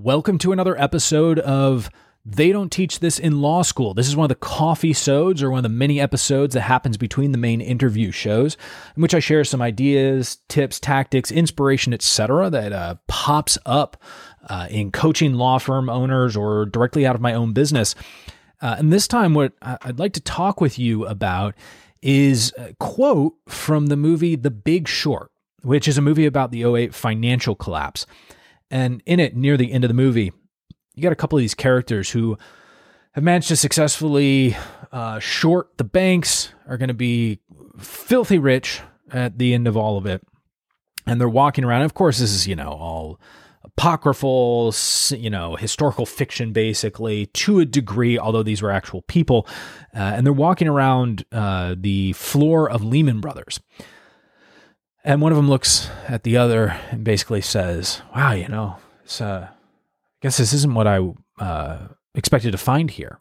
Welcome to another episode of They Don't Teach This in Law School. This is one of the Coffee-sodes or one of the many episodes that happens between the main interview shows in which I share some ideas, tips, tactics, inspiration, etc. that uh, pops up uh, in coaching law firm owners or directly out of my own business. Uh, and this time, what I'd like to talk with you about is a quote from the movie The Big Short, which is a movie about the 08 financial collapse. And in it, near the end of the movie, you got a couple of these characters who have managed to successfully uh, short the banks, are going to be filthy rich at the end of all of it. And they're walking around. Of course, this is, you know, all apocryphal, you know, historical fiction, basically, to a degree, although these were actual people. Uh, and they're walking around uh, the floor of Lehman Brothers. And one of them looks at the other and basically says, Wow, you know, it's, uh, I guess this isn't what I uh, expected to find here.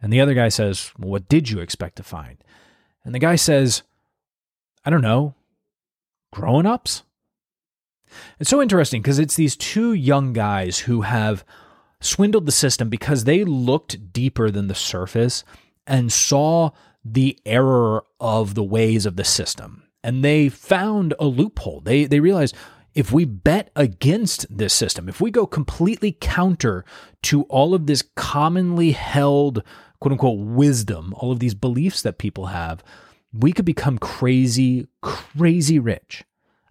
And the other guy says, Well, what did you expect to find? And the guy says, I don't know, grown ups? It's so interesting because it's these two young guys who have swindled the system because they looked deeper than the surface and saw the error of the ways of the system and they found a loophole. They they realized if we bet against this system, if we go completely counter to all of this commonly held quote unquote wisdom, all of these beliefs that people have, we could become crazy, crazy rich.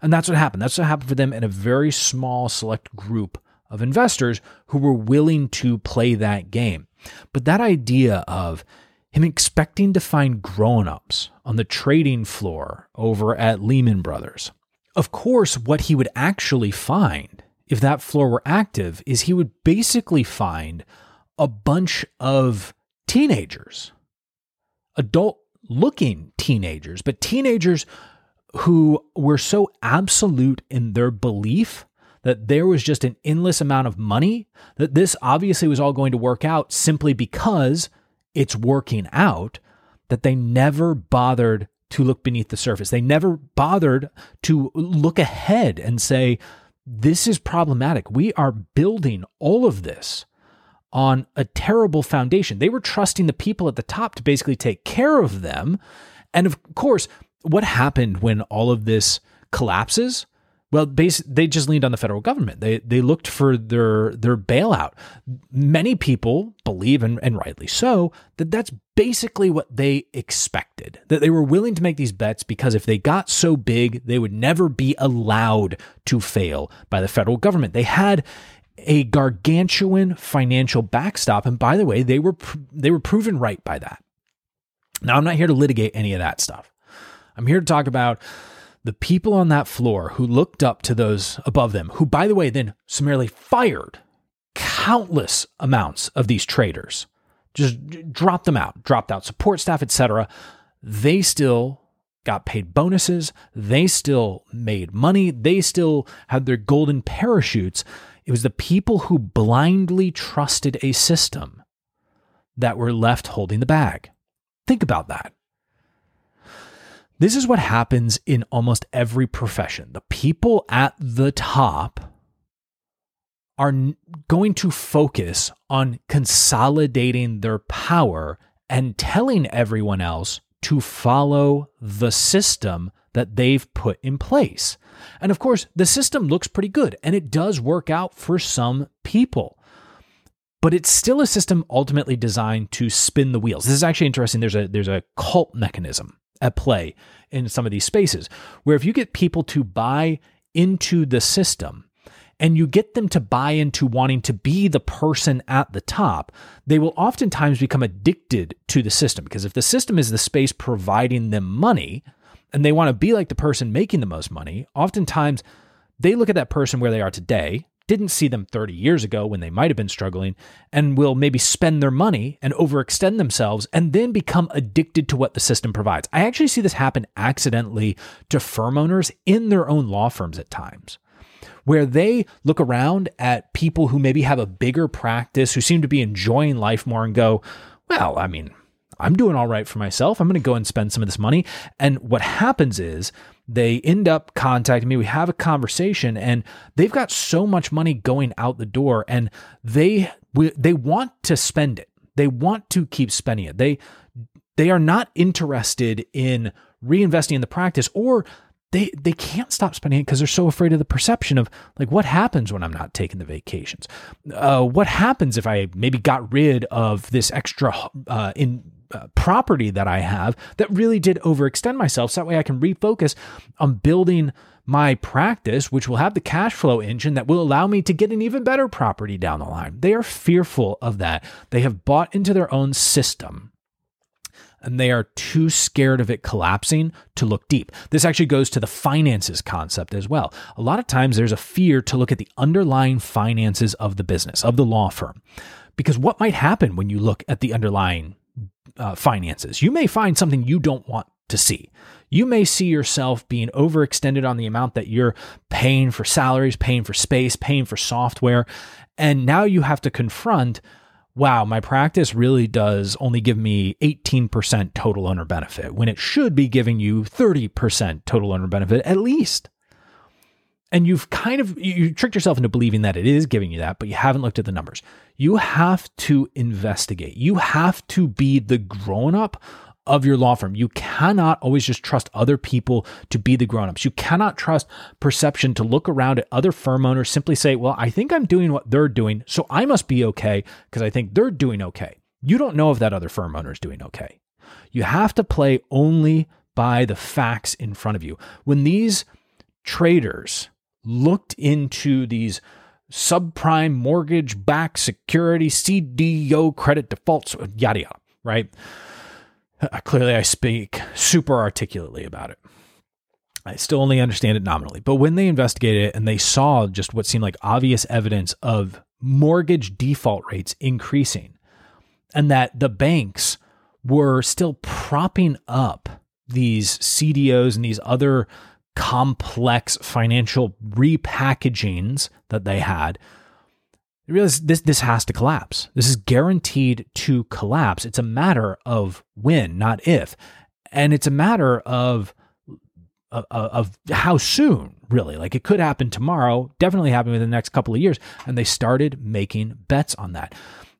And that's what happened. That's what happened for them in a very small select group of investors who were willing to play that game. But that idea of him expecting to find grown-ups on the trading floor over at Lehman Brothers. Of course, what he would actually find if that floor were active is he would basically find a bunch of teenagers, adult looking teenagers, but teenagers who were so absolute in their belief that there was just an endless amount of money, that this obviously was all going to work out simply because it's working out that they never bothered to look beneath the surface. They never bothered to look ahead and say, this is problematic. We are building all of this on a terrible foundation. They were trusting the people at the top to basically take care of them. And of course, what happened when all of this collapses? Well, they just leaned on the federal government. They they looked for their their bailout. Many people believe, and, and rightly so, that that's basically what they expected. That they were willing to make these bets because if they got so big, they would never be allowed to fail by the federal government. They had a gargantuan financial backstop, and by the way, they were they were proven right by that. Now, I'm not here to litigate any of that stuff. I'm here to talk about the people on that floor who looked up to those above them, who, by the way, then summarily fired countless amounts of these traders, just dropped them out, dropped out support staff, etc. They still got paid bonuses. They still made money. They still had their golden parachutes. It was the people who blindly trusted a system that were left holding the bag. Think about that. This is what happens in almost every profession. The people at the top are going to focus on consolidating their power and telling everyone else to follow the system that they've put in place. And of course, the system looks pretty good and it does work out for some people. But it's still a system ultimately designed to spin the wheels. This is actually interesting. There's a there's a cult mechanism at play in some of these spaces where if you get people to buy into the system and you get them to buy into wanting to be the person at the top, they will oftentimes become addicted to the system. Because if the system is the space providing them money and they want to be like the person making the most money, oftentimes they look at that person where they are today didn't see them 30 years ago when they might have been struggling and will maybe spend their money and overextend themselves and then become addicted to what the system provides. I actually see this happen accidentally to firm owners in their own law firms at times. Where they look around at people who maybe have a bigger practice, who seem to be enjoying life more, and go, Well, I mean, I'm doing all right for myself. I'm going to go and spend some of this money. And what happens is they end up contacting me. We have a conversation and they've got so much money going out the door and they they want to spend it. They want to keep spending it. They they are not interested in reinvesting in the practice or they they can't stop spending it because they're so afraid of the perception of like what happens when I'm not taking the vacations. Uh, what happens if I maybe got rid of this extra uh, in uh, property that I have that really did overextend myself. So that way I can refocus on building my practice, which will have the cash flow engine that will allow me to get an even better property down the line. They are fearful of that. They have bought into their own system and they are too scared of it collapsing to look deep. This actually goes to the finances concept as well. A lot of times there's a fear to look at the underlying finances of the business, of the law firm. Because what might happen when you look at the underlying uh, finances? You may find something you don't want to see. You may see yourself being overextended on the amount that you're paying for salaries, paying for space, paying for software. And now you have to confront wow, my practice really does only give me 18% total owner benefit when it should be giving you 30% total owner benefit at least. And you've kind of you tricked yourself into believing that it is giving you that, but you haven't looked at the numbers. You have to investigate. You have to be the grown up of your law firm. You cannot always just trust other people to be the grown-ups. You cannot trust perception to look around at other firm owners simply say, "Well, I think I'm doing what they're doing, so I must be okay because I think they're doing okay." You don't know if that other firm owner is doing okay. You have to play only by the facts in front of you. When these traders looked into these subprime mortgage backed security CDO credit defaults yada yada, right? Uh, clearly, I speak super articulately about it. I still only understand it nominally. But when they investigated it and they saw just what seemed like obvious evidence of mortgage default rates increasing, and that the banks were still propping up these CDOs and these other complex financial repackagings that they had you realize this this has to collapse. This is guaranteed to collapse. It's a matter of when, not if, and it's a matter of of, of how soon. Really, like it could happen tomorrow. Definitely happen within the next couple of years. And they started making bets on that.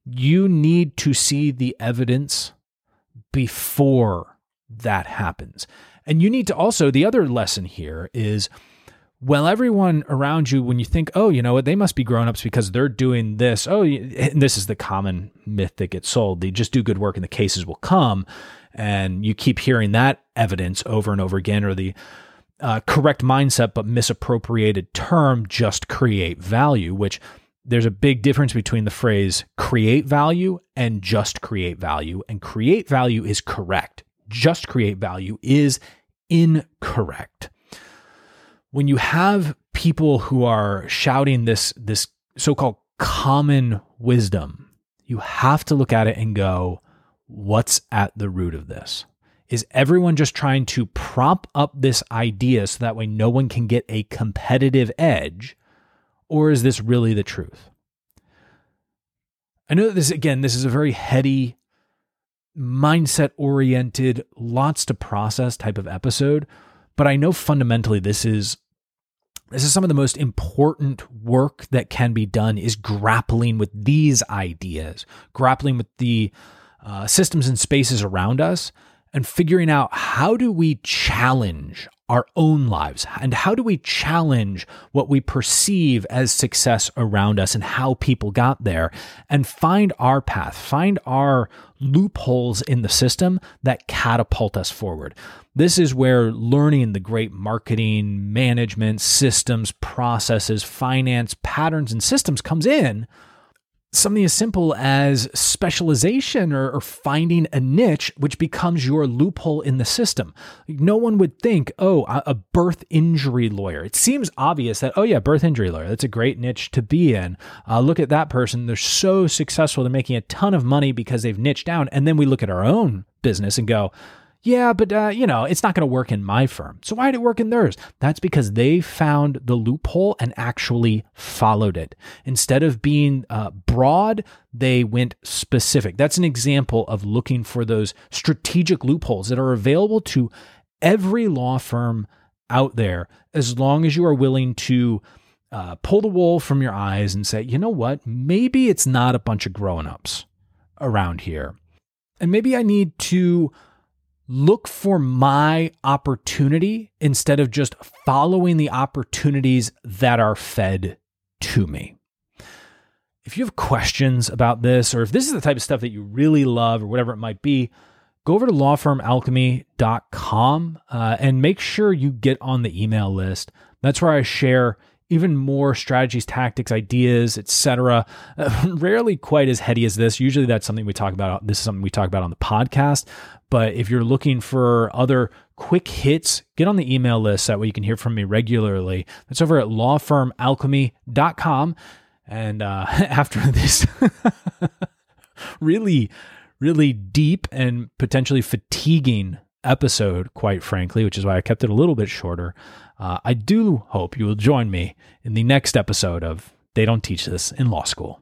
You need to see the evidence before that happens. And you need to also, the other lesson here is well, everyone around you, when you think, oh, you know what, they must be grown ups because they're doing this. Oh, this is the common myth that gets sold. They just do good work and the cases will come. And you keep hearing that evidence over and over again, or the uh, correct mindset but misappropriated term, just create value, which there's a big difference between the phrase create value and just create value. And create value is correct, just create value is incorrect when you have people who are shouting this this so-called common wisdom, you have to look at it and go, what's at the root of this? Is everyone just trying to prop up this idea so that way no one can get a competitive edge? Or is this really the truth? I know that this, again, this is a very heady, mindset oriented, lots to process type of episode, but I know fundamentally this is this is some of the most important work that can be done is grappling with these ideas, grappling with the uh, systems and spaces around us and figuring out how do we challenge our own lives and how do we challenge what we perceive as success around us and how people got there and find our path, find our loopholes in the system that catapult us forward. This is where learning the great marketing, management, systems, processes, finance, patterns, and systems comes in something as simple as specialization or, or, finding a niche which becomes your loophole in the system. No one would think, oh, a birth injury lawyer. It seems obvious that, oh, yeah, birth injury lawyer, that's a great niche to be in. Uh, look at that person. They're so successful. They're making a ton of money because they've niched down. And then we look at our own business and go, Yeah, but uh, you know, it's not going to work in my firm. So why did it work in theirs? That's because they found the loophole and actually followed it. Instead of being uh, broad, they went specific. That's an example of looking for those strategic loopholes that are available to every law firm out there, as long as you are willing to. Uh, pull the wool from your eyes and say, you know what? Maybe it's not a bunch of grown ups around here. And maybe I need to look for my opportunity instead of just following the opportunities that are fed to me. If you have questions about this, or if this is the type of stuff that you really love, or whatever it might be, go over to lawfirmalchemy.com uh, and make sure you get on the email list. That's where I share even more strategies, tactics, ideas, etc. Uh, rarely quite as heady as this. Usually that's something we talk about. This is something we talk about on the podcast. But if you're looking for other quick hits, get on the email list. That way you can hear from me regularly. That's over at lawfirmalchemy.com. And uh, after this really, really deep and potentially fatiguing episode, quite frankly, which is why I kept it a little bit shorter, uh, I do hope you will join me in the next episode of They Don't Teach This in Law School.